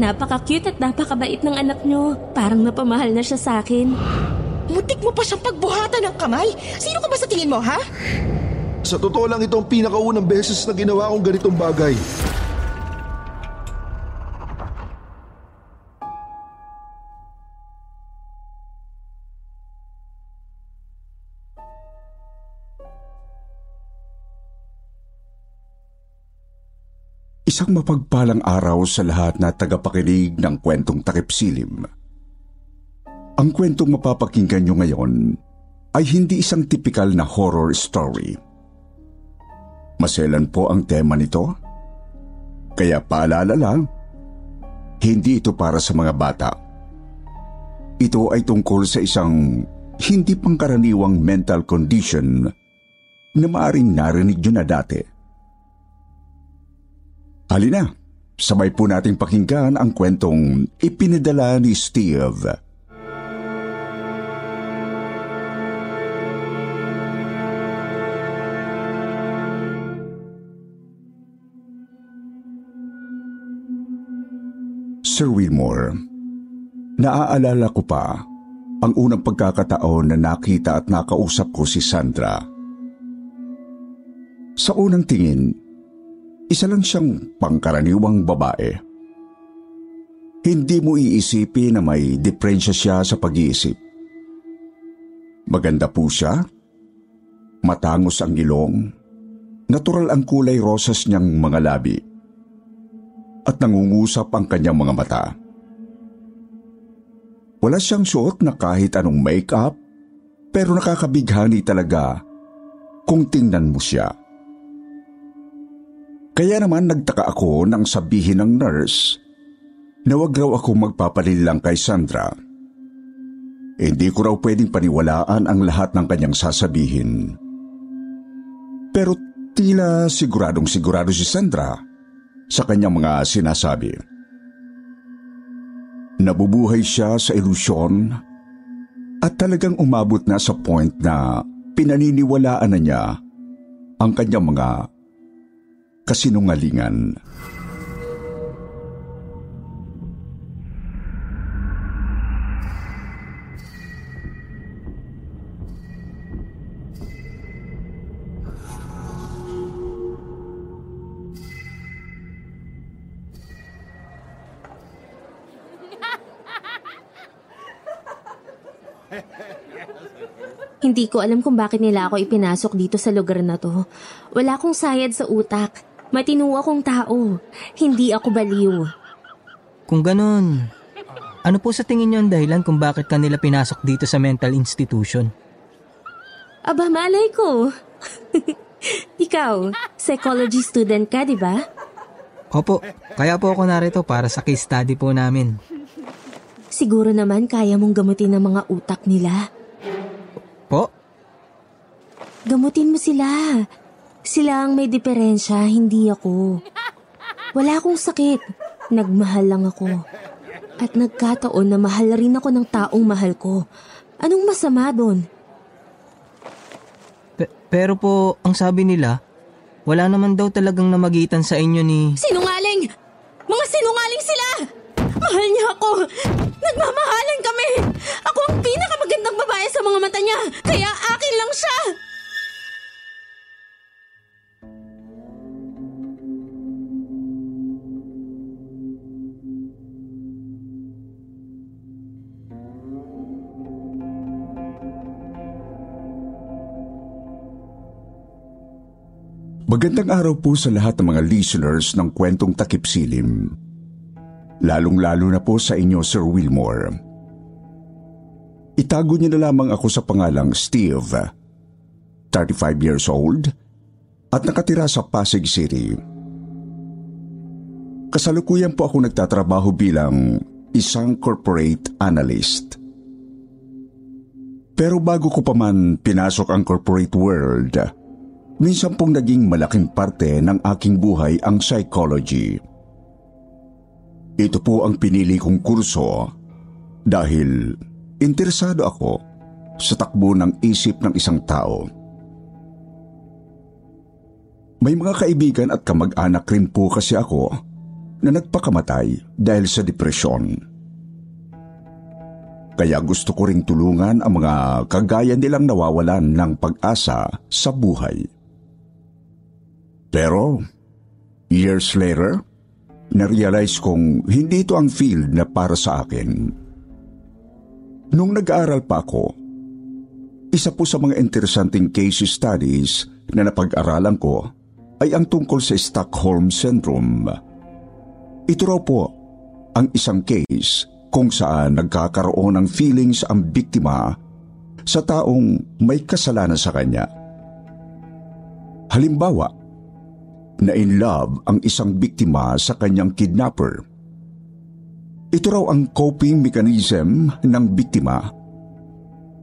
Napaka-cute at napakabait ng anak nyo. Parang napamahal na siya sa akin. Mutik mo pa siyang pagbuhatan ng kamay. Sino ka ba sa tingin mo, ha? Sa totoo lang ito ang pinakaunang beses na ginawa kong ganitong bagay. Isang mapagpalang araw sa lahat na tagapakinig ng kwentong takip silim. Ang kwentong mapapakinggan nyo ngayon ay hindi isang tipikal na horror story. Maselan po ang tema nito. Kaya paalala lang, hindi ito para sa mga bata. Ito ay tungkol sa isang hindi pangkaraniwang mental condition na maaring narinig nyo na dati. Halina, sabay po nating pakinggan ang kwentong ipinadala ni Steve. Sir Wilmore, naaalala ko pa ang unang pagkakataon na nakita at nakausap ko si Sandra. Sa unang tingin, isa lang siyang pangkaraniwang babae. Hindi mo iisipin na may depresya siya sa pag-iisip. Maganda po siya, matangos ang ilong, natural ang kulay rosas niyang mga labi at nangungusap ang kanyang mga mata. Wala siyang suot na kahit anong make-up pero nakakabighani talaga kung tingnan mo siya. Kaya naman nagtaka ako nang sabihin ng nurse na wag raw ako magpapalilang kay Sandra. Hindi ko raw pwedeng paniwalaan ang lahat ng kanyang sasabihin. Pero tila siguradong sigurado si Sandra sa kanyang mga sinasabi. Nabubuhay siya sa ilusyon at talagang umabot na sa point na pinaniniwalaan na niya ang kanyang mga kasinungalingan. Hindi ko alam kung bakit nila ako ipinasok dito sa lugar na to. Wala akong sayad sa utak. Matino akong tao. Hindi ako baliw. Kung ganun, ano po sa tingin niyo ang dahilan kung bakit kanila pinasok dito sa mental institution? Aba, malay ko. Ikaw, psychology student ka, di ba? Opo, kaya po ako narito para sa case study po namin. Siguro naman kaya mong gamutin ang mga utak nila. Po? Gamutin mo sila. Sila ang may diferensya, hindi ako. Wala akong sakit. Nagmahal lang ako. At nagkataon na mahal rin ako ng taong mahal ko. Anong masama doon? Pe- pero po, ang sabi nila, wala naman daw talagang namagitan sa inyo ni... Sinungaling! Mga sinungaling sila! Mahal niya ako! Nagmamahalan kami! Ako ang pinakamagandang babae sa mga mata niya! Kaya akin lang siya! Magandang araw po sa lahat ng mga listeners ng kwentong takip silim. Lalong-lalo na po sa inyo, Sir Wilmore. Itago niyo na lamang ako sa pangalang Steve, 35 years old, at nakatira sa Pasig City. Kasalukuyan po ako nagtatrabaho bilang isang corporate analyst. Pero bago ko pa man pinasok ang corporate world, minsan pong naging malaking parte ng aking buhay ang psychology. Ito po ang pinili kong kurso dahil interesado ako sa takbo ng isip ng isang tao. May mga kaibigan at kamag-anak rin po kasi ako na nagpakamatay dahil sa depresyon. Kaya gusto ko ring tulungan ang mga kagaya nilang nawawalan ng pag-asa sa buhay. Pero, years later, na-realize kong hindi ito ang field na para sa akin. Nung nag-aaral pa ako, isa po sa mga interesanting case studies na napag-aralan ko ay ang tungkol sa Stockholm Syndrome. Ito raw po ang isang case kung saan nagkakaroon ng feelings ang biktima sa taong may kasalanan sa kanya. Halimbawa, na in love ang isang biktima sa kanyang kidnapper. Ito raw ang coping mechanism ng biktima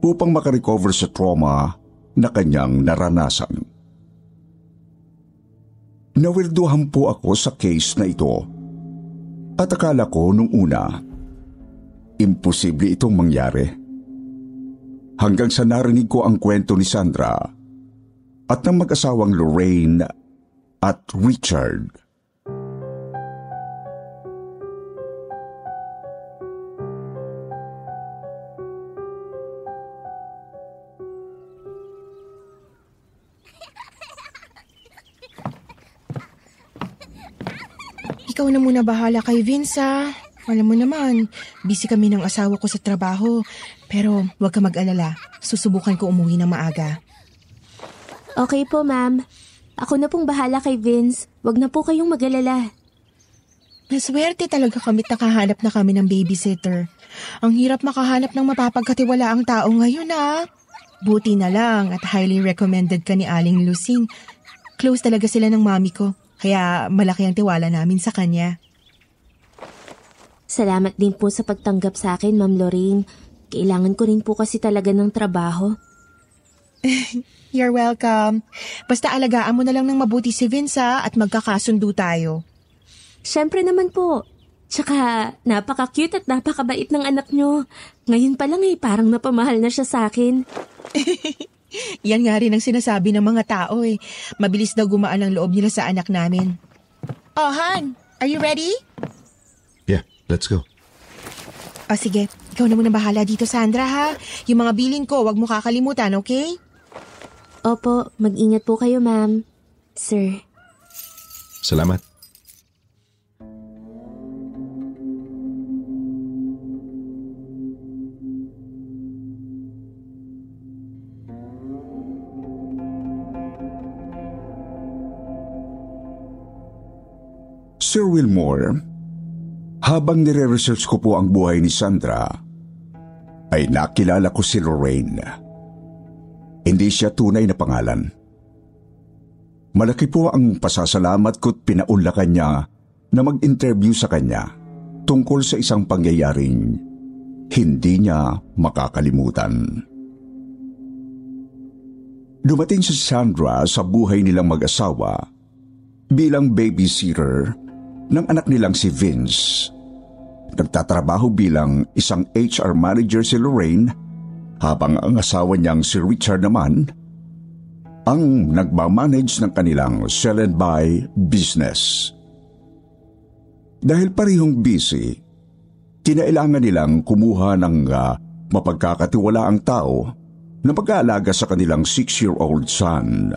upang makarecover sa trauma na kanyang naranasan. Nawirduhan po ako sa case na ito at akala ko nung una, imposible itong mangyari. Hanggang sa narinig ko ang kwento ni Sandra at ng mag-asawang Lorraine at Richard. Ikaw na muna bahala kay Vince ha. Alam mo naman, busy kami ng asawa ko sa trabaho. Pero huwag ka mag-alala. Susubukan ko umuwi ng maaga. Okay po, ma'am. Ako na pong bahala kay Vince. Huwag na po kayong mag-alala. Maswerte talaga kami't nakahanap na kami ng babysitter. Ang hirap makahanap ng mapapagkatiwala ang tao ngayon ah. Buti na lang at highly recommended ka ni Aling Lucing. Close talaga sila ng mami ko. Kaya malaki ang tiwala namin sa kanya. Salamat din po sa pagtanggap sa akin, Ma'am Lorraine. Kailangan ko rin po kasi talaga ng trabaho. You're welcome. Basta alagaan mo na lang ng mabuti si Vince ha, at magkakasundo tayo. Siyempre naman po. Tsaka, napaka-cute at napakabait ng anak nyo. Ngayon pa lang eh, parang napamahal na siya sa akin. Yan nga rin ang sinasabi ng mga tao eh. Mabilis daw gumaan ang loob nila sa anak namin. Oh, Han, are you ready? Yeah, let's go. O sige, ikaw na muna bahala dito Sandra ha. Yung mga bilin ko, wag mo kakalimutan, okay? Opo, mag-ingat po kayo, ma'am. Sir. Salamat. Sir Wilmore, habang nire-research ko po ang buhay ni Sandra, ay nakilala ko si Lorraine. Hindi siya tunay na pangalan. Malaki po ang pasasalamat ko't pinaunlakan niya na mag-interview sa kanya tungkol sa isang pangyayaring hindi niya makakalimutan. Dumating si Sandra sa buhay nilang mag-asawa bilang babysitter ng anak nilang si Vince. Nagtatrabaho bilang isang HR manager si Lorraine habang ang asawa niyang si Richard naman ang nagmamanage ng kanilang sell and buy business. Dahil parehong busy, kinailangan nilang kumuha ng uh, mapagkakatiwalaang tao na mag-aalaga sa kanilang six-year-old son.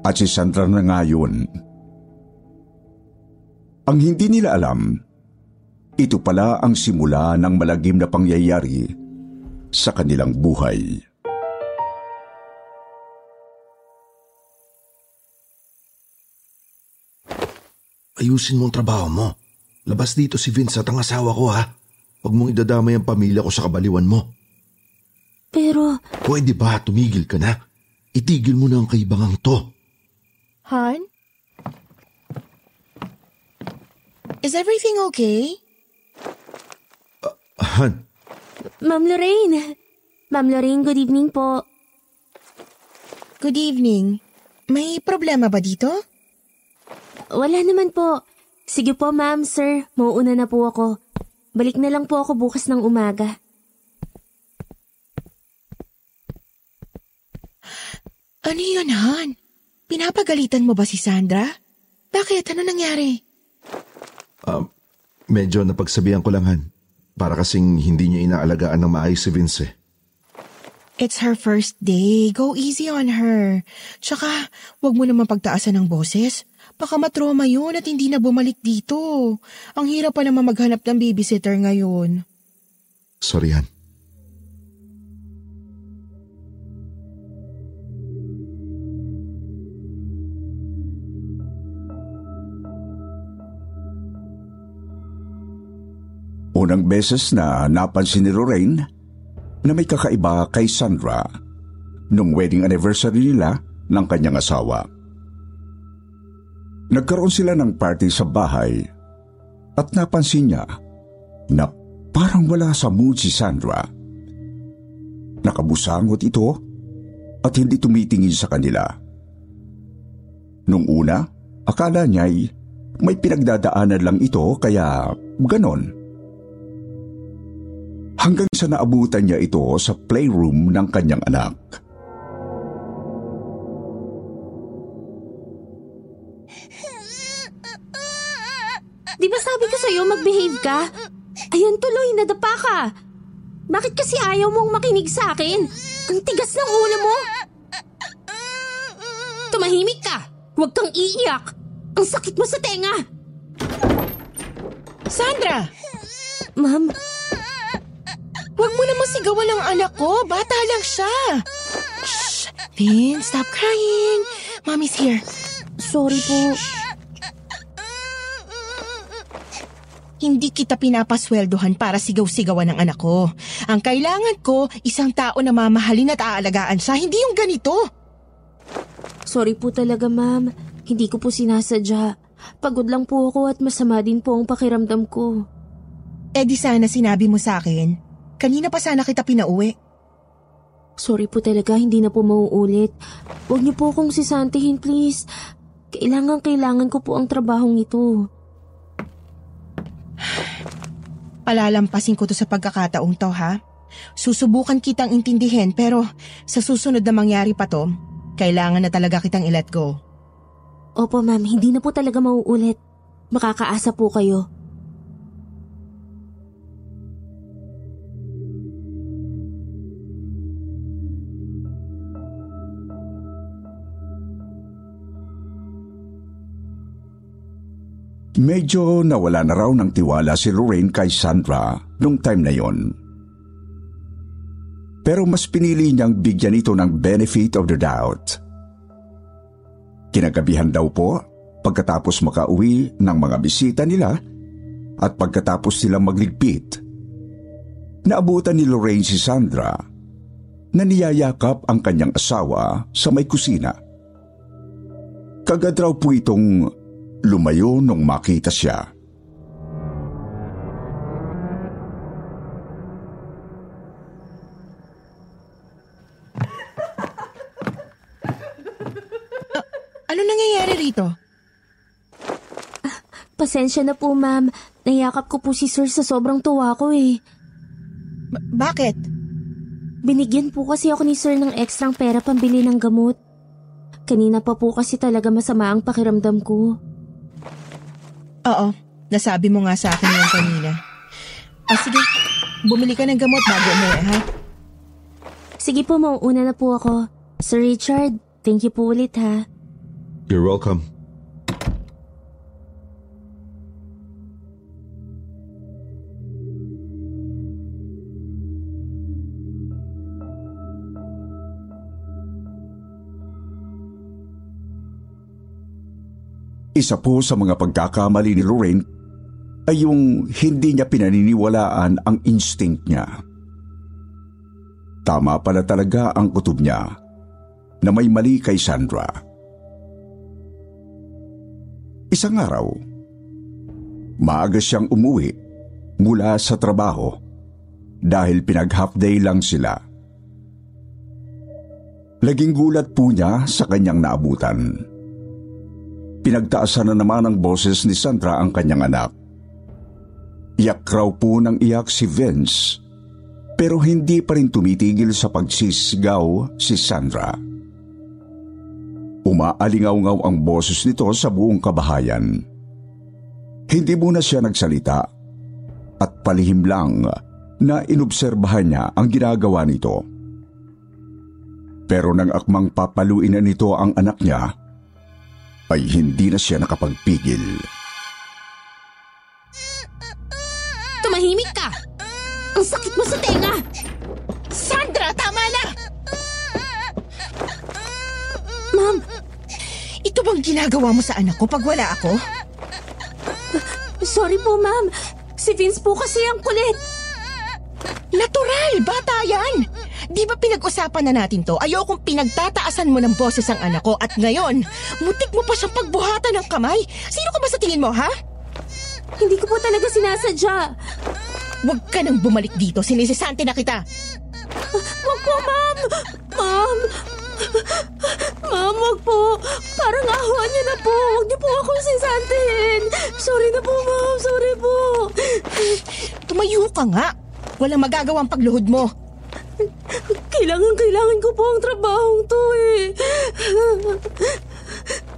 At si Sandra na nga yun. Ang hindi nila alam, ito pala ang simula ng malagim na pangyayari sa kanilang buhay. Ayusin mo ang trabaho mo. Labas dito si Vince at ang asawa ko ha. Huwag mong idadamay ang pamilya ko sa kabaliwan mo. Pero, Pwede ba tumigil ka na? Itigil mo na ang kaibangang to. Han? Is everything okay? Han, Ma'am Lorraine. Ma'am Lorraine, good evening po. Good evening. May problema ba dito? Wala naman po. Sige po, ma'am, sir. Mauuna na po ako. Balik na lang po ako bukas ng umaga. Ano yun, Han? Pinapagalitan mo ba si Sandra? Bakit? Ano nangyari? medyo napagsabihan ko lang Han. Para kasing hindi niya inaalagaan ng maayos si Vince eh. It's her first day. Go easy on her. Tsaka, wag mo naman pagtaasan ng boses. Baka matroma yun at hindi na bumalik dito. Ang hirap pa naman maghanap ng babysitter ngayon. Sorry Han. Unang beses na napansin ni Lorraine na may kakaiba kay Sandra nung wedding anniversary nila ng kanyang asawa. Nagkaroon sila ng party sa bahay at napansin niya na parang wala sa mood si Sandra. Nakabusangot ito at hindi tumitingin sa kanila. Nung una, akala niya'y may pinagdadaanan lang ito kaya ganon. Hanggang sa naabutan niya ito sa playroom ng kanyang anak. Di ba sabi ko sa'yo mag-behave ka? Ayan tuloy, nadapa ka. Bakit kasi ayaw mong makinig sa akin? Ang tigas ng ulo mo. Tumahimik ka. Huwag kang iiyak. Ang sakit mo sa tenga. Sandra! Ma'am, Huwag mo naman sigawan ng anak ko. Bata lang siya. Shh! Vin, stop crying. Mommy's here. sorry po. Hindi kita pinapasweldohan para sigaw-sigawan ng anak ko. Ang kailangan ko, isang tao na mamahalin at aalagaan siya, hindi yung ganito. Sorry po talaga, ma'am. Hindi ko po sinasadya. Pagod lang po ako at masama din po ang pakiramdam ko. Eh di sana sinabi mo sa akin. Kanina pa sana kita pinauwi. Sorry po talaga, hindi na po mauulit. Huwag niyo po akong sisantihin, please. Kailangan, kailangan ko po ang trabahong ito. Palalampasin ko to sa pagkakataong to, ha? Susubukan kitang intindihin pero sa susunod na mangyari pa to, kailangan na talaga kitang i-let go. Opo, ma'am, hindi na po talaga mauulit. Makakaasa po kayo. Medyo nawala na raw ng tiwala si Lorraine kay Sandra nung time na yon. Pero mas pinili niyang bigyan ito ng benefit of the doubt. Kinagabihan daw po pagkatapos makauwi ng mga bisita nila at pagkatapos silang magligpit. Naabutan ni Lorraine si Sandra na niyayakap ang kanyang asawa sa may kusina. Kagad raw po itong lumayo nung makita siya. Ano nangyayari rito? Pasensya na po, ma'am. Nayakap ko po si sir sa sobrang tuwa ko eh. Ba- bakit? Binigyan po kasi ako ni sir ng ekstrang pera pambili ng gamot. Kanina pa po kasi talaga masama ang pakiramdam ko. Oo, nasabi mo nga sa akin yan kanina. Ah, sige, bumili ka ng gamot bago umuwi, ha? Sige po, mauuna na po ako. Sir Richard, thank you po ulit ha. You're welcome. Isa po sa mga pagkakamali ni Lorraine ay yung hindi niya pinaniniwalaan ang instinct niya. Tama pala talaga ang kutob niya na may mali kay Sandra. Isang araw, Maaga siyang umuwi mula sa trabaho dahil pinag-half day lang sila. Laging gulat po niya sa kanyang naabutan. Pinagtaasan na naman ng boses ni Sandra ang kanyang anak. Iyak raw po ng iyak si Vince pero hindi pa rin tumitigil sa pagsisigaw si Sandra. Umaalingaw-ngaw ang boses nito sa buong kabahayan. Hindi muna siya nagsalita at palihim lang na inobserbahan niya ang ginagawa nito. Pero nang akmang papaluin na nito ang anak niya, ay hindi na siya nakapagpigil. Tumahimik ka! Ang sakit mo sa tenga! Sandra, tama na! Ma'am, Ito bang ginagawa mo sa anak ko pag wala ako? sorry po ma'am. Si Vince po kasi ang kulit. Natural, bata! Di ba pinag-usapan na natin to? Ayokong pinagtataasan mo ng boses ang anak ko at ngayon, mutik mo pa siyang pagbuhatan ng kamay. Sino ka ba sa tingin mo, ha? Hindi ko po talaga sinasadya. Huwag ka nang bumalik dito, sinisisante na kita. Wag po, ma'am! Ma'am! Ma'am, wag po. Parang awa niyo na po. Huwag niyo po ako sisantihin. Sorry na po, ma'am. Sorry po. Tumayo ka nga. Walang magagawang pagluhod mo. Kailangan, kailangan ko po ang trabahong to eh.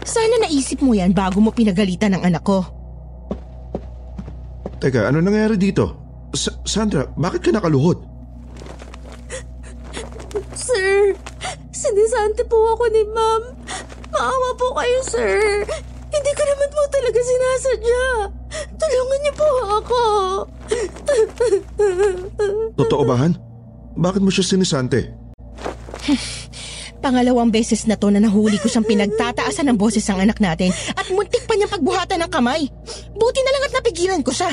Sana naisip mo yan bago mo pinagalitan ng anak ko. Teka, ano nangyari dito? Sa- Sandra, bakit ka nakaluhod? Sir, sinisante po ako ni ma'am. Maawa po kayo, sir. Hindi ko naman po talaga sinasadya. Tulungan niyo po ako. Totoo ba, Han? Bakit mo siya sinisante? Pangalawang beses na to na nahuli ko siyang pinagtataasan ng boses ng anak natin at muntik pa niyang pagbuhatan ng kamay. Buti na lang at napigilan ko siya.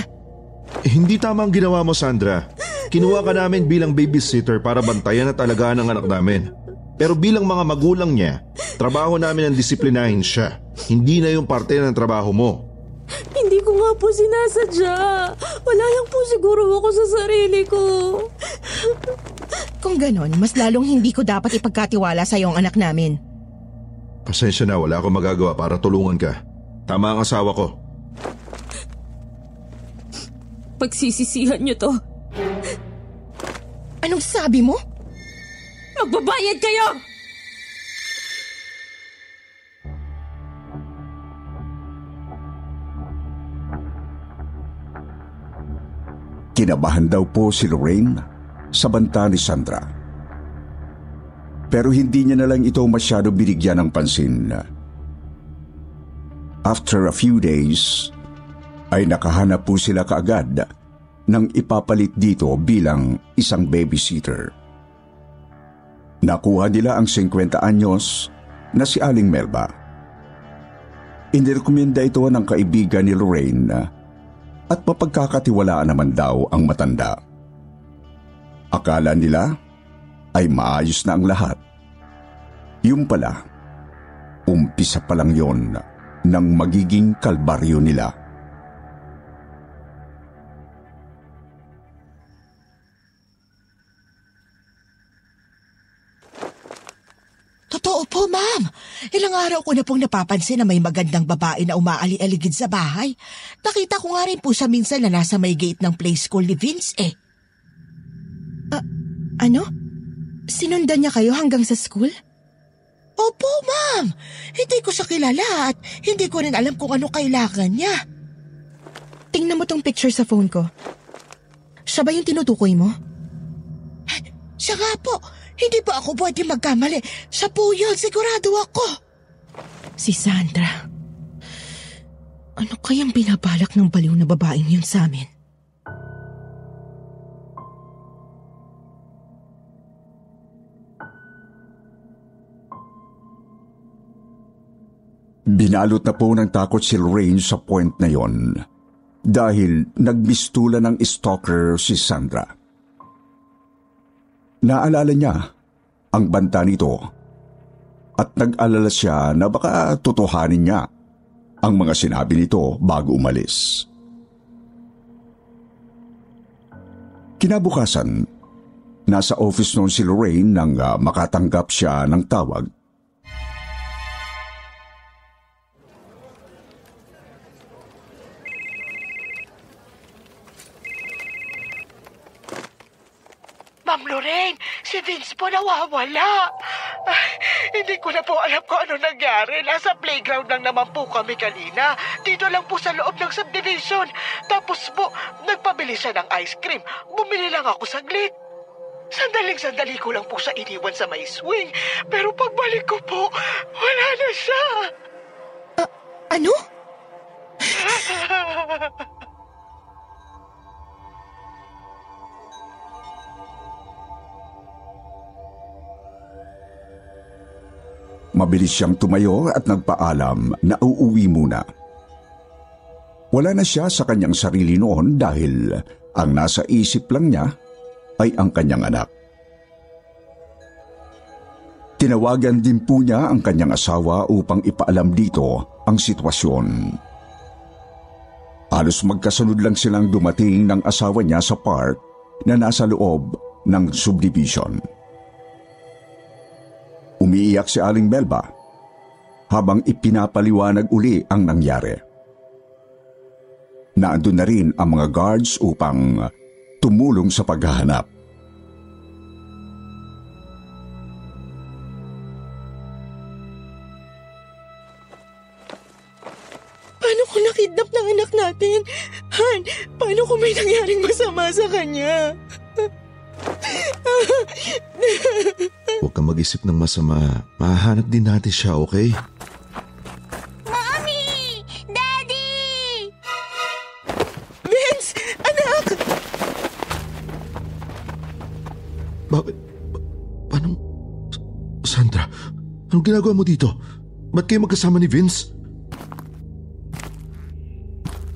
Eh, hindi tama ang ginawa mo, Sandra. Kinuha ka namin bilang babysitter para bantayan at alagaan ang anak namin. Pero bilang mga magulang niya, trabaho namin ang disiplinahin siya. Hindi na yung parte ng trabaho mo. Hindi ko nga po sinasadya. Wala lang po siguro ako sa sarili ko. Kung ganon, mas lalong hindi ko dapat ipagkatiwala sa ang anak namin. Pasensya na, wala akong magagawa para tulungan ka. Tama ang asawa ko. Pagsisisihan niyo to. Anong sabi mo? Magbabayad kayo! Kinabahan daw po si Lorraine sa banta ni Sandra. Pero hindi niya na lang ito masyado binigyan ng pansin. After a few days, ay nakahanap po sila kaagad ng ipapalit dito bilang isang babysitter. Nakuha nila ang 50 anyos na si Aling Melba. Inirekomenda ito ng kaibigan ni Lorraine at mapagkakatiwalaan naman daw ang matanda. Akala nila ay maayos na ang lahat. Yung pala, umpisa pa lang yon ng magiging kalbaryo nila. Totoo po, ma'am. Ilang araw ko na pong napapansin na may magandang babae na umaali-aligid sa bahay. Nakita ko nga rin po siya minsan na nasa may gate ng play school ni Vince eh. Ano? Sinundan niya kayo hanggang sa school? Opo, ma'am. Hindi ko siya kilala at hindi ko rin alam kung ano kailangan niya. Tingnan mo tong picture sa phone ko. Siya ba yung tinutukoy mo? Siya nga po. Hindi ba ako pwede magkamali? Siya po yun, sigurado ako. Si Sandra. Ano kayang binabalak ng baliw na babaeng yun sa amin? Binalot na po ng takot si Lorraine sa point na yon dahil nagbistula ng stalker si Sandra. Naalala niya ang banta nito at nag-alala siya na baka totohanin niya ang mga sinabi nito bago umalis. Kinabukasan, nasa office noon si Lorraine nang ah, makatanggap siya ng tawag Ma'am Lorraine, si Vince po nawawala. Ay, hindi ko na po alam kung ano nangyari. Nasa playground lang naman po kami kanina. Dito lang po sa loob ng subdivision. Tapos po, nagpabili siya ng ice cream. Bumili lang ako saglit. Sandaling sandali ko lang po siya iniwan sa may swing. Pero pagbalik ko po, wala na siya. Ano? Mabilis siyang tumayo at nagpaalam na uuwi muna. Wala na siya sa kanyang sarili noon dahil ang nasa isip lang niya ay ang kanyang anak. Tinawagan din po niya ang kanyang asawa upang ipaalam dito ang sitwasyon. Halos magkasunod lang silang dumating ng asawa niya sa park na nasa loob ng subdivision. Umiiyak si Aling Melba habang ipinapaliwanag uli ang nangyari. Naandun na rin ang mga guards upang tumulong sa paghahanap. Paano kung nakidnap ng anak natin? Han, paano kung may nangyaring masama sa kanya? Huwag kang mag-isip ng masama. Mahahanap din natin siya, okay? Mommy! Daddy! Vince! Anak! Bakit? Ba- paano? Sandra, anong ginagawa mo dito? Ba't kayo magkasama ni Vince?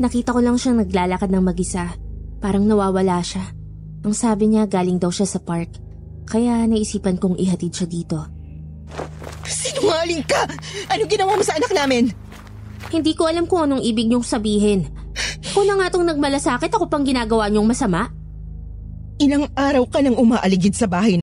Nakita ko lang siyang naglalakad ng mag-isa. Parang nawawala siya. Ang sabi niya galing daw siya sa park. Kaya naisipan kong ihatid siya dito. Sinungaling ka! Anong ginawa mo sa anak namin? Hindi ko alam kung anong ibig niyong sabihin. Kung na nga tong nagmalasakit, ako pang ginagawa niyong masama. Ilang araw ka nang umaaligid sa bahay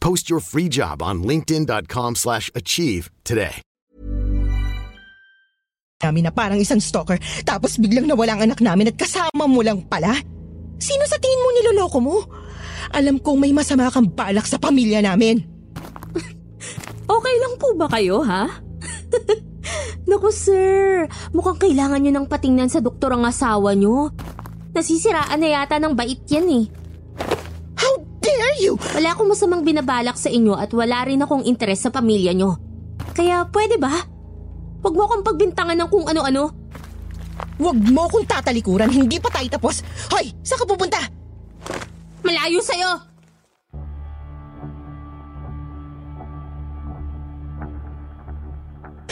Post your free job on linkedin.com slash achieve today. namin na parang isang stalker tapos biglang nawala ang anak namin at kasama mo lang pala? Sino sa tingin mo niloloko mo? Alam kong may masama kang balak sa pamilya namin. Okay lang po ba kayo, ha? Naku, sir. Mukhang kailangan nyo ng patingnan sa doktor ang asawa nyo. Nasisiraan na yata ng bait yan eh. Dare you? Wala akong masamang binabalak sa inyo at wala rin akong interes sa pamilya nyo. Kaya pwede ba? Huwag mo akong pagbintangan ng kung ano-ano. Huwag mo kong tatalikuran, hindi pa tayo tapos. Hoy, saan ka pupunta? Malayo sa'yo!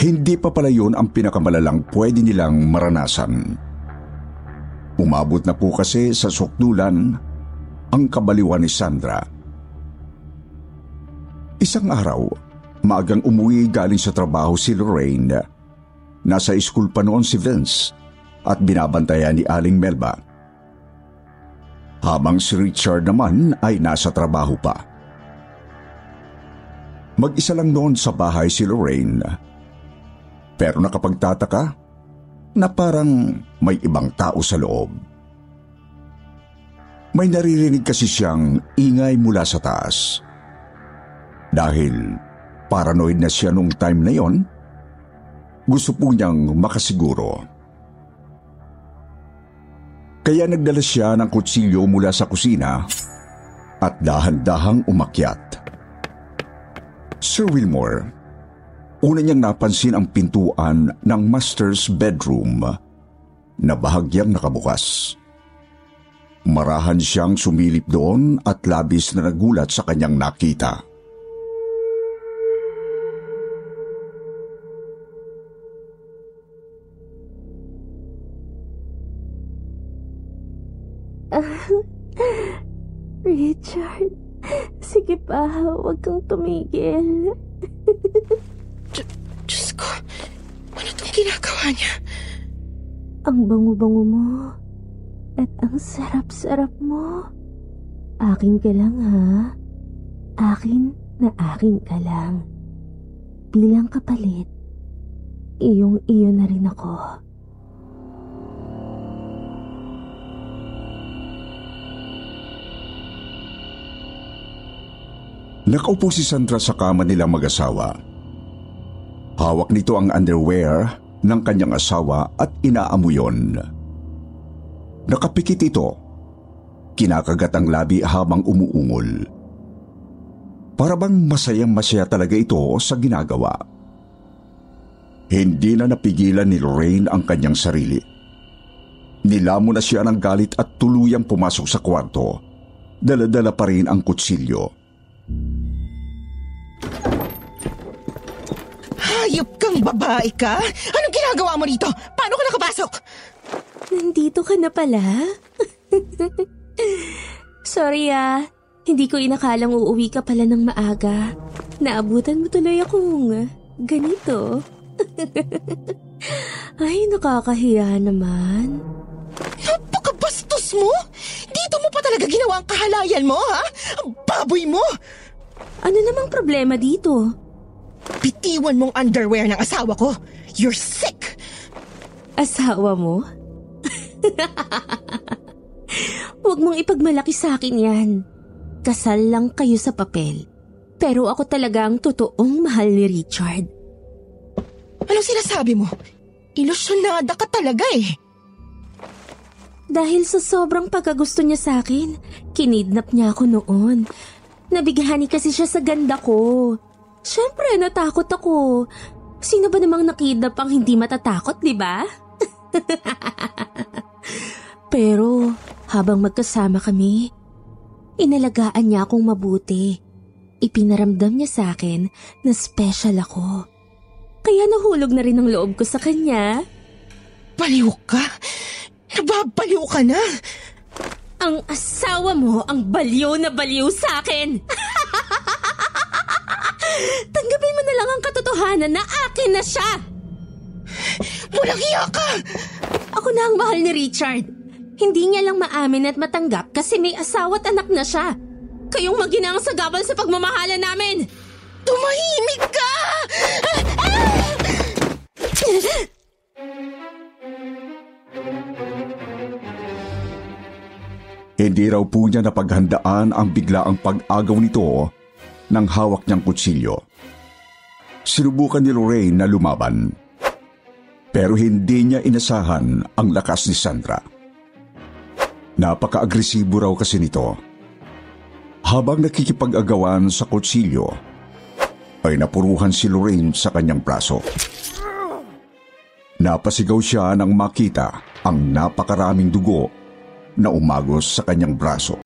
Hindi pa pala yun ang pinakamalalang pwede nilang maranasan. Umabot na po kasi sa sukdulan ang kabaliwan ni Sandra Isang araw, maagang umuwi galing sa trabaho si Lorraine. Nasa school pa noon si Vince at binabantayan ni Aling Melba. Habang si Richard naman ay nasa trabaho pa. Mag-isa lang noon sa bahay si Lorraine. Pero nakapagtataka na parang may ibang tao sa loob. May naririnig kasi siyang ingay mula sa taas. Dahil paranoid na siya nung time na yon, gusto po niyang makasiguro. Kaya nagdala siya ng kutsilyo mula sa kusina at dahan-dahang umakyat. Sir Wilmore, una niyang napansin ang pintuan ng master's bedroom na bahagyang nakabukas. Marahan siyang sumilip doon at labis na nagulat sa kanyang nakita. Richard, sige pa, huwag kang tumigil. Diyos ko, ano tong ginagawa niya? Ang bango-bango mo. At ang sarap-sarap mo. Akin ka lang ha. Akin na akin ka lang. Bilang kapalit, iyong iyo na rin ako. Nakaupo si Sandra sa kama nilang mag-asawa. Hawak nito ang underwear ng kanyang asawa at inaamoy yon. Nakapikit ito. Kinakagat ang labi habang umuungol. Para bang masayang masaya talaga ito sa ginagawa. Hindi na napigilan ni Lorraine ang kanyang sarili. Nilamo na siya ng galit at tuluyang pumasok sa kwarto. Daladala pa rin ang kutsilyo. Hayop kang babae ka? Anong ginagawa mo rito? Paano ka nakapasok? Nandito ka na pala? Sorry ah, hindi ko inakalang uuwi ka pala ng maaga. Naabutan mo tuloy akong ganito. Ay, nakakahiya naman. Napakabastos mo! Dito mo pa talaga ginawa ang kahalayan mo, ha? Ang baboy mo! Ano namang problema dito? Bitiwan mong underwear ng asawa ko. You're sick! Asawa mo? Huwag mong ipagmalaki sa akin yan. Kasal lang kayo sa papel. Pero ako talaga ang totoong mahal ni Richard. Anong sinasabi mo? Ilusyonada ka talaga eh. Dahil sa sobrang pagkagusto niya sa akin, kinidnap niya ako noon. Nabighani kasi siya sa ganda ko. Siyempre, natakot ako. Sino ba namang nakidnap ang hindi matatakot, di ba? Pero habang magkasama kami, inalagaan niya akong mabuti. Ipinaramdam niya sa akin na special ako. Kaya nahulog na rin ang loob ko sa kanya. Baliw ka? Nababaliw ka na? Ang asawa mo ang baliw na baliw sa akin. Tanggapin mo na lang ang katotohanan na akin na siya. Walang hiya ka! Ako na ang mahal ni Richard. Hindi niya lang maamin at matanggap kasi may asawa at anak na siya. Kayong maginang sa gabal sa pagmamahala namin. Tumahimik ka! Hindi raw po niya napaghandaan ang biglaang pag-agaw nito ng hawak niyang kutsilyo. Sinubukan ni Lorraine na lumaban. Pero hindi niya inasahan ang lakas ni Sandra. Napaka-agresibo raw kasi nito. Habang nakikipag-agawan sa kutsilyo, ay napuruhan si Lorraine sa kanyang braso. Napasigaw siya nang makita ang napakaraming dugo na umagos sa kanyang braso.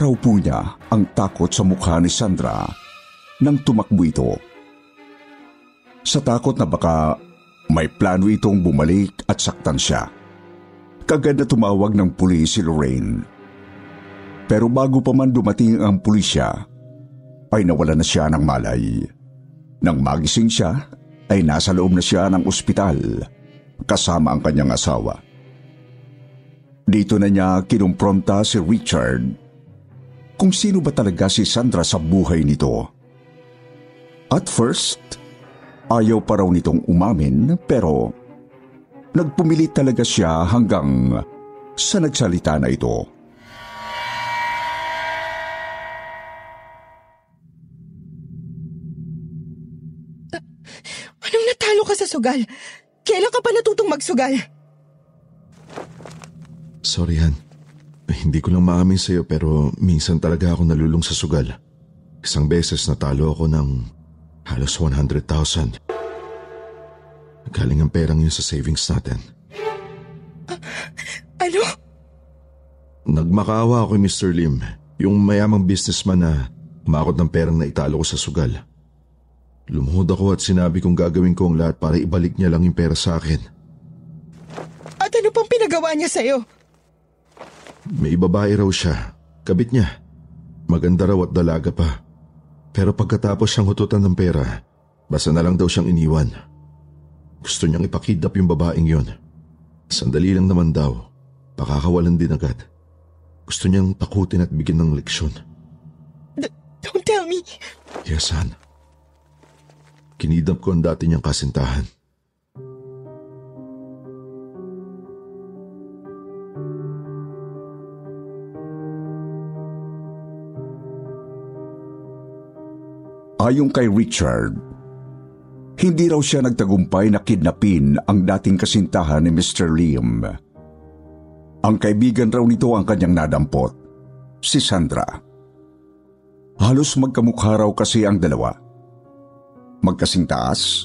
Nakita raw po niya ang takot sa mukha ni Sandra nang tumakbo ito. Sa takot na baka may plano itong bumalik at saktan siya. Kagad na tumawag ng pulis si Lorraine. Pero bago pa man dumating ang pulisya, ay nawala na siya ng malay. Nang magising siya, ay nasa loob na siya ng ospital kasama ang kanyang asawa. Dito na niya kinumpronta si Richard kung sino ba talaga si Sandra sa buhay nito. At first, ayaw pa raw nitong umamin pero nagpumilit talaga siya hanggang sa nagsalita na ito. Anong natalo ka sa sugal? Kailan ka pa natutong magsugal? Sorry, Han. Hindi ko lang maamin sa'yo pero minsan talaga ako nalulung sa sugal. Isang beses natalo ako ng halos 100,000. Galing ang perang yun sa savings natin. Ano? Nagmakaawa ako kay Mr. Lim, yung mayamang businessman na umakot ng perang na italo ko sa sugal. Lumuhod ako at sinabi kong gagawin ko ang lahat para ibalik niya lang yung pera sa akin. At ano pang pinagawa niya sa'yo? May babae raw siya, kabit niya. Maganda raw at dalaga pa. Pero pagkatapos siyang hututan ng pera, basta na lang daw siyang iniwan. Gusto niyang ipakidnap yung babaeng yon. Sandali lang naman daw, pakakawalan din agad. Gusto niyang takutin at bigyan ng leksyon. D- don't tell me. Yes, Han. Kinidnap ko ang dati niyang kasintahan. Ayon kay Richard, hindi raw siya nagtagumpay na kidnapin ang dating kasintahan ni Mr. Liam. Ang kaibigan raw nito ang kanyang nadampot, si Sandra. Halos magkamukha raw kasi ang dalawa. Magkasing taas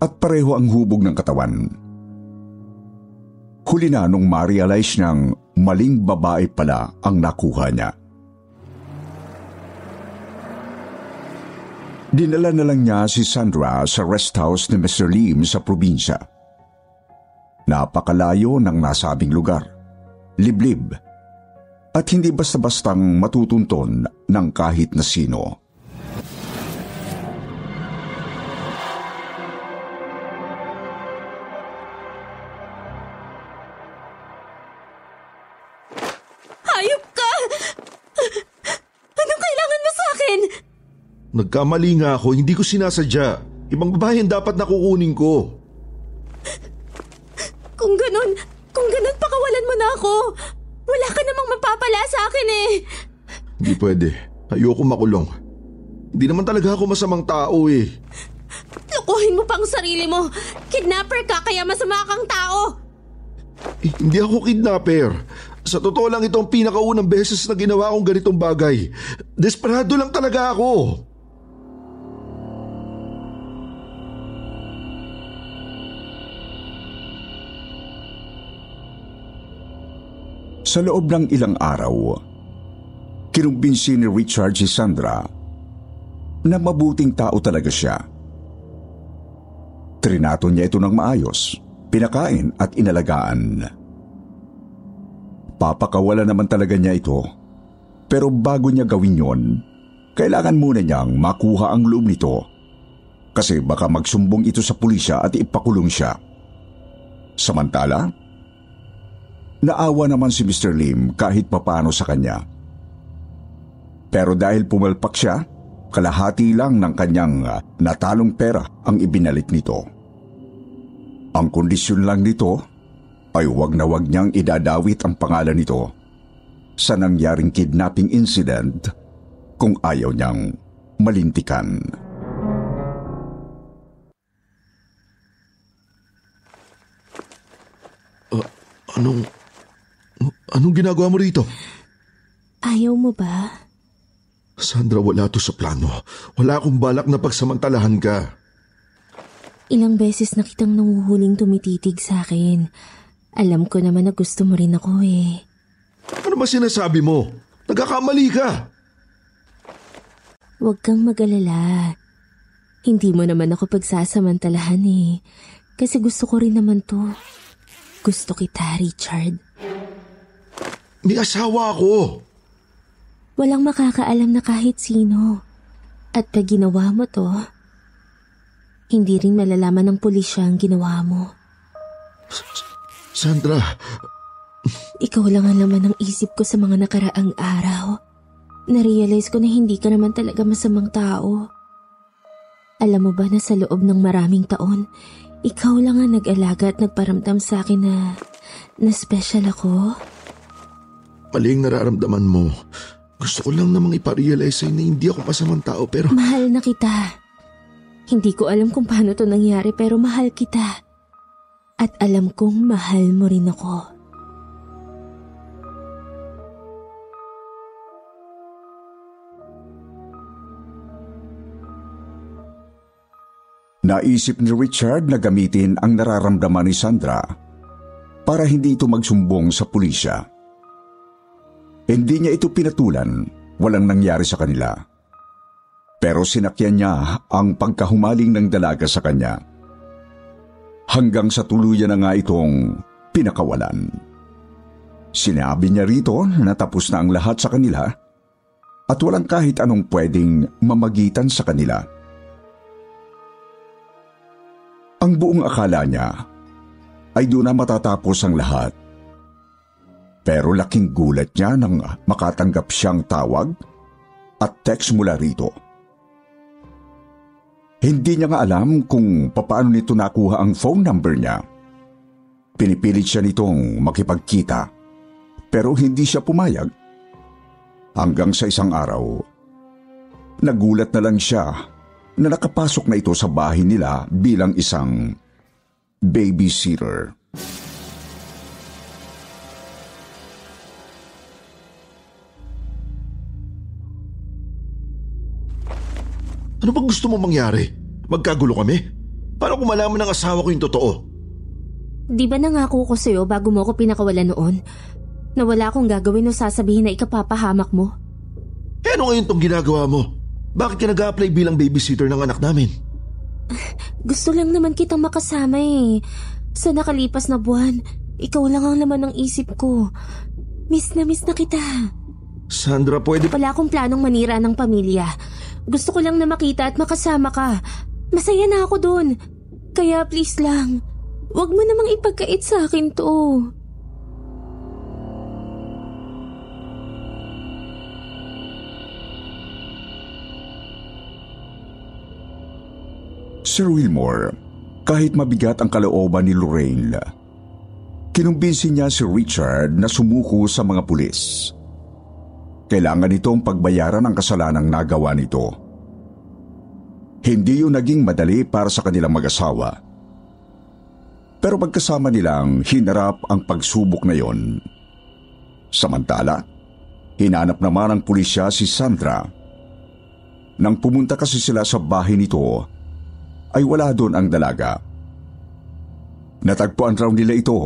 at pareho ang hubog ng katawan. Huli na nung ma-realize niyang maling babae pala ang nakuha niya. Dinala na lang niya si Sandra sa rest house ni Mr. Lim sa probinsya. Napakalayo ng nasabing lugar. Liblib. At hindi basta-bastang matutunton ng kahit na sino. Nagkamali nga ako, hindi ko sinasadya. Ibang babae ang dapat nakukunin ko. Kung ganun, kung ganun pakawalan mo na ako. Wala ka namang mapapala sa akin eh. Hindi pwede. Ayoko makulong. Hindi naman talaga ako masamang tao eh. Lukuhin mo pa ang sarili mo. Kidnapper ka kaya masama kang tao. Eh, Hindi ako kidnapper. Sa totoo lang itong pinakaunang beses na ginawa kong ganitong bagay. Desperado lang talaga ako. Sa loob ng ilang araw, kinumbinsi ni Richard si Sandra na mabuting tao talaga siya. Trinato niya ito ng maayos, pinakain at inalagaan. Papakawala naman talaga niya ito. Pero bago niya gawin yon, kailangan muna niyang makuha ang loob nito. Kasi baka magsumbong ito sa pulisya at ipakulong siya. Samantala, naawa naman si Mr. Lim kahit papano sa kanya. Pero dahil pumalpak siya, kalahati lang ng kanyang ah, natalong pera ang ibinalik nito. Ang kondisyon lang nito ay wag na wag niyang idadawit ang pangalan nito sa nangyaring kidnapping incident kung ayaw niyang malintikan. Anong... Anong ginagawa mo rito? Ayaw mo ba? Sandra, wala to sa plano. Wala akong balak na pagsamantalahan ka. Ilang beses na kitang nanguhuling tumititig sa akin. Alam ko naman na gusto mo rin ako eh. Ano ba sinasabi mo? Nagkakamali ka. Huwag kang mag-alala. Hindi mo naman ako pagsasamantalahan eh. Kasi gusto ko rin naman to. Gusto kita, Richard. May asawa ako. Walang makakaalam na kahit sino. At pag ginawa mo to, hindi rin malalaman ng pulisya ang ginawa mo. Sandra, Ikaw lang ang laman ng isip ko sa mga nakaraang araw. Narealize ko na hindi ka naman talaga masamang tao. Alam mo ba na sa loob ng maraming taon, ikaw lang ang nag-alaga at nagparamdam sa akin na, na special ako? Mali ang nararamdaman mo. Gusto ko lang namang iparealize sa'yo na hindi ako masamang tao pero... Mahal na kita. Hindi ko alam kung paano to nangyari pero mahal kita. At alam kong mahal mo rin ako. Naisip ni Richard na gamitin ang nararamdaman ni Sandra para hindi ito magsumbong sa pulisya. Hindi niya ito pinatulan, walang nangyari sa kanila. Pero sinakyan niya ang pagkahumaling ng dalaga sa kanya. Hanggang sa tuluyan na nga itong pinakawalan. Sinabi niya rito na tapos na ang lahat sa kanila at walang kahit anong pwedeng mamagitan sa kanila. Ang buong akala niya ay doon na matatapos ang lahat. Pero laking gulat niya nang makatanggap siyang tawag at text mula rito. Hindi niya nga alam kung papaano nito nakuha ang phone number niya. Pinipilit siya nitong makipagkita pero hindi siya pumayag. Hanggang sa isang araw, nagulat na lang siya na nakapasok na ito sa bahay nila bilang isang babysitter. Ano bang gusto mo mangyari? Magkagulo kami? Paano kung malaman ng asawa ko yung totoo? Di ba nangako ko sa'yo bago mo ako pinakawalan noon? Na wala akong gagawin o sasabihin na ikapapahamak mo? Eh ano ngayon tong ginagawa mo? Bakit ka nag-apply bilang babysitter ng anak namin? Gusto lang naman kitang makasama eh. Sa nakalipas na buwan, ikaw lang ang laman ng isip ko. Miss na miss na kita. Sandra, pwede... Wala akong planong manira ng pamilya. Gusto ko lang na makita at makasama ka. Masaya na ako doon. Kaya please lang, wag mo namang ipagkait sa akin to. Sir Wilmore, kahit mabigat ang kalooban ni Lorraine, kinumbinsi niya si Richard na sumuko sa mga pulis. Kailangan nitong pagbayaran ang kasalanang nagawa nito. Hindi yun naging madali para sa kanilang mag-asawa. Pero pagkasama nilang hinarap ang pagsubok na yon. Samantala, hinanap naman ng pulisya si Sandra. Nang pumunta kasi sila sa bahay nito, ay wala doon ang dalaga. Natagpuan raw nila ito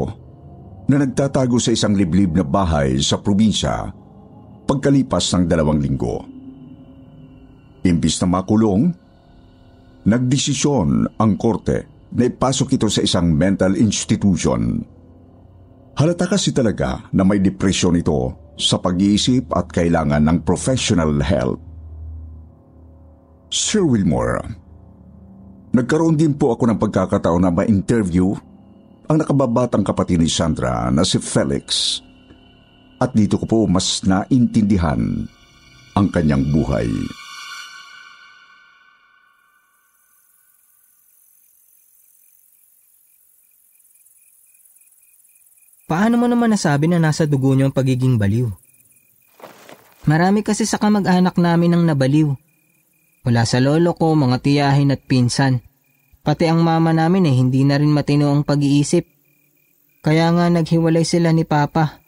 na nagtatago sa isang liblib na bahay sa probinsya pagkalipas ng dalawang linggo. Imbis na makulong, nagdesisyon ang korte na ipasok ito sa isang mental institution. Halata kasi talaga na may depresyon ito sa pag-iisip at kailangan ng professional help. Sir Wilmore, nagkaroon din po ako ng pagkakataon na ma-interview ang nakababatang kapatid ni Sandra na si Felix at dito ko po mas naintindihan ang kanyang buhay. Paano mo naman nasabi na nasa dugo niyo ang pagiging baliw? Marami kasi sa kamag-anak namin ang nabaliw. Wala sa lolo ko, mga tiyahin at pinsan. Pati ang mama namin eh, hindi na rin matino ang pag-iisip. Kaya nga naghiwalay sila ni Papa.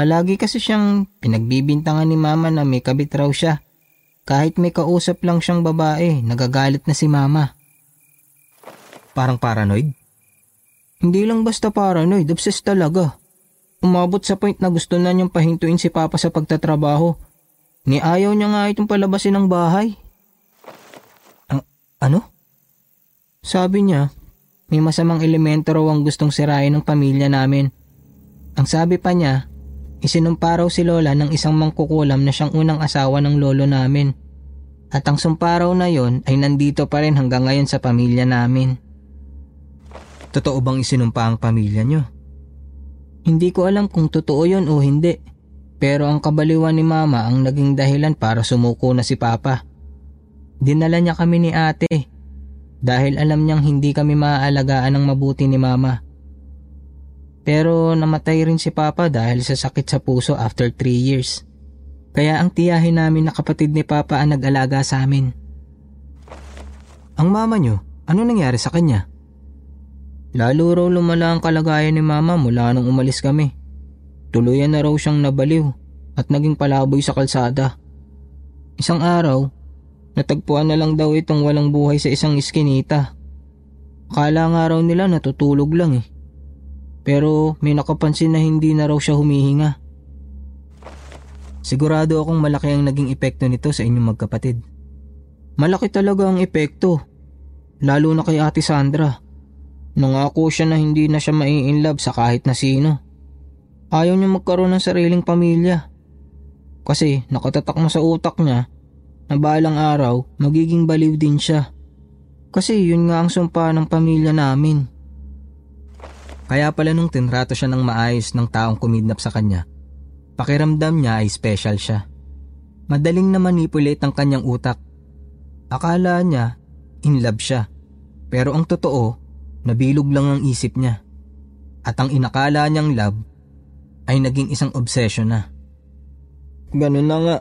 Palagi kasi siyang pinagbibintangan ni Mama na may kabit raw siya. Kahit may kausap lang siyang babae, nagagalit na si Mama. Parang paranoid? Hindi lang basta paranoid, obsessed talaga. Umabot sa point na gusto na niyang pahintuin si Papa sa pagtatrabaho. Ni ayaw niya nga itong palabasin ng bahay. A- ano? Sabi niya, may masamang elemento raw ang gustong sirain ng pamilya namin. Ang sabi pa niya, isinumpa raw si Lola ng isang mangkukulam na siyang unang asawa ng lolo namin. At ang sumparaw na yon ay nandito pa rin hanggang ngayon sa pamilya namin. Totoo bang isinumpa ang pamilya niyo? Hindi ko alam kung totoo yon o hindi. Pero ang kabaliwan ni mama ang naging dahilan para sumuko na si papa. Dinala niya kami ni ate. Dahil alam niyang hindi kami maaalagaan ng mabuti ni mama. Pero namatay rin si papa dahil sa sakit sa puso after 3 years. Kaya ang tiyahin namin na kapatid ni papa ang nag-alaga sa amin. Ang mama niyo, ano nangyari sa kanya? Lalo raw lumala ang kalagayan ni mama mula nung umalis kami. Tuluyan na raw siyang nabaliw at naging palaboy sa kalsada. Isang araw, natagpuan na lang daw itong walang buhay sa isang iskinita. Akala nga raw nila natutulog lang eh. Pero may nakapansin na hindi na raw siya humihinga. Sigurado akong malaki ang naging epekto nito sa inyong magkapatid. Malaki talaga ang epekto. Lalo na kay Ate Sandra. Nangako siya na hindi na siya mai-inlove sa kahit na sino. Ayaw niya magkaroon ng sariling pamilya. Kasi nakatatak na sa utak niya na balang araw magiging baliw din siya. Kasi yun nga ang sumpa ng pamilya namin. Kaya pala nung tinrato siya ng maayos ng taong kumidnap sa kanya, pakiramdam niya ay special siya. Madaling na manipulate ang kanyang utak. Akala niya in love siya. Pero ang totoo, Nabilog lang ang isip niya. At ang inakala niyang love ay naging isang obsession na. Ganun na nga.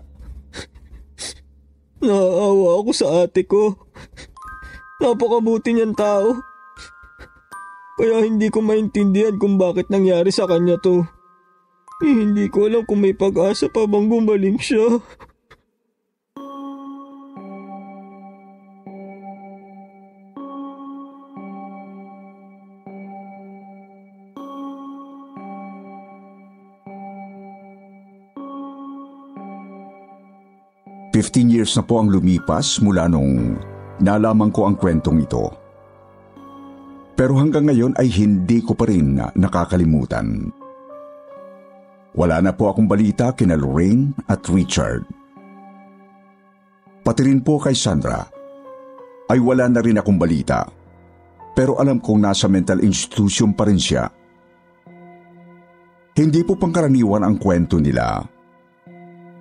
Naaawa ako sa ate ko. Napakabuti niyang tao. Kaya hindi ko maintindihan kung bakit nangyari sa kanya to. Eh, hindi ko alam kung may pag-asa pa bang gumaling siya. 15 years na po ang lumipas mula nung nalaman ko ang kwentong ito. Pero hanggang ngayon ay hindi ko pa rin nakakalimutan. Wala na po akong balita kina Lorraine at Richard. Pati rin po kay Sandra ay wala na rin akong balita. Pero alam kong nasa mental institution pa rin siya. Hindi po pangkaraniwan ang kwento nila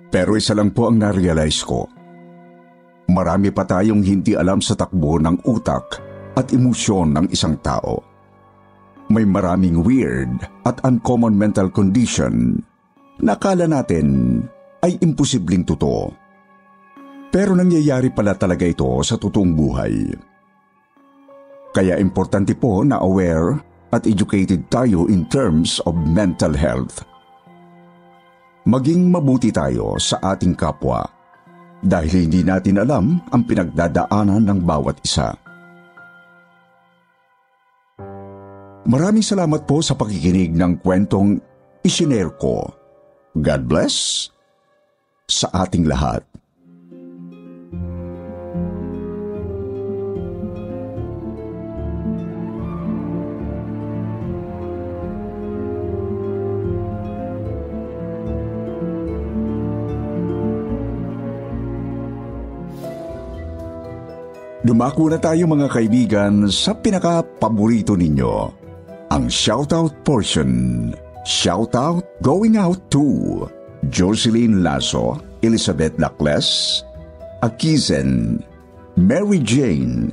pero isa lang po ang na-realize ko. Marami pa tayong hindi alam sa takbo ng utak at emosyon ng isang tao. May maraming weird at uncommon mental condition na akala natin ay imposibleng totoo. Pero nangyayari pala talaga ito sa totoong buhay. Kaya importante po na aware at educated tayo in terms of mental health maging mabuti tayo sa ating kapwa dahil hindi natin alam ang pinagdadaanan ng bawat isa. Maraming salamat po sa pakikinig ng kwentong isinare ko. God bless sa ating lahat. Dumako na tayo mga kaibigan sa pinaka-paborito ninyo, ang shoutout portion. Shoutout going out to Jocelyn Lasso, Elizabeth Lacles, Akizen, Mary Jane,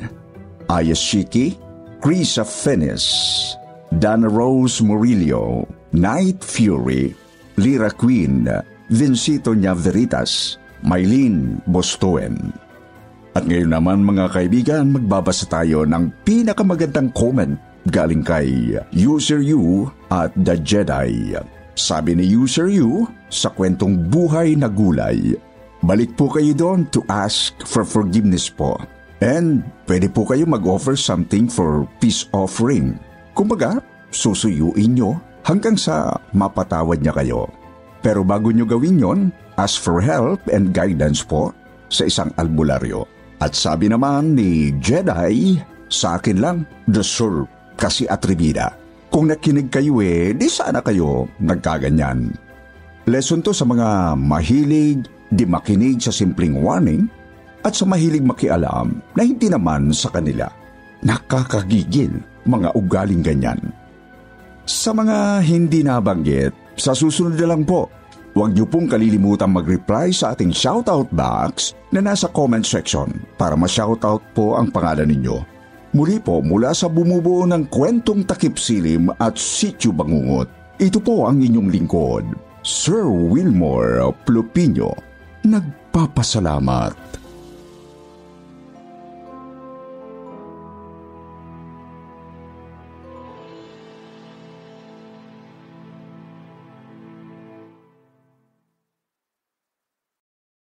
Ayashiki, Krisa Fenis, Dana Rose Murillo, Night Fury, Lira Queen, Vincito Naveritas, Maylene Bostoen. At ngayon naman mga kaibigan, magbabasa tayo ng pinakamagandang comment galing kay User U at The Jedi. Sabi ni User U sa kwentong buhay na gulay, balik po kayo doon to ask for forgiveness po. And pwede po kayo mag-offer something for peace offering. Kumbaga, susuyuin nyo hanggang sa mapatawad niya kayo. Pero bago nyo gawin yon, ask for help and guidance po sa isang albularyo. At sabi naman ni Jedi, sa akin lang, deserve kasi atribida. Kung nakinig kayo eh, di sana kayo nagkaganyan. Lesson to sa mga mahilig, di makinig sa simpleng warning, at sa mahilig makialam na hindi naman sa kanila. Nakakagigil mga ugaling ganyan. Sa mga hindi nabanggit, sa susunod na lang po, Huwag niyo pong kalilimutan mag-reply sa ating shoutout box na nasa comment section para ma-shoutout po ang pangalan ninyo. Muli po mula sa bumubuo ng kwentong takip silim at sityo bangungot. Ito po ang inyong lingkod, Sir Wilmore Plupino. Nagpapasalamat.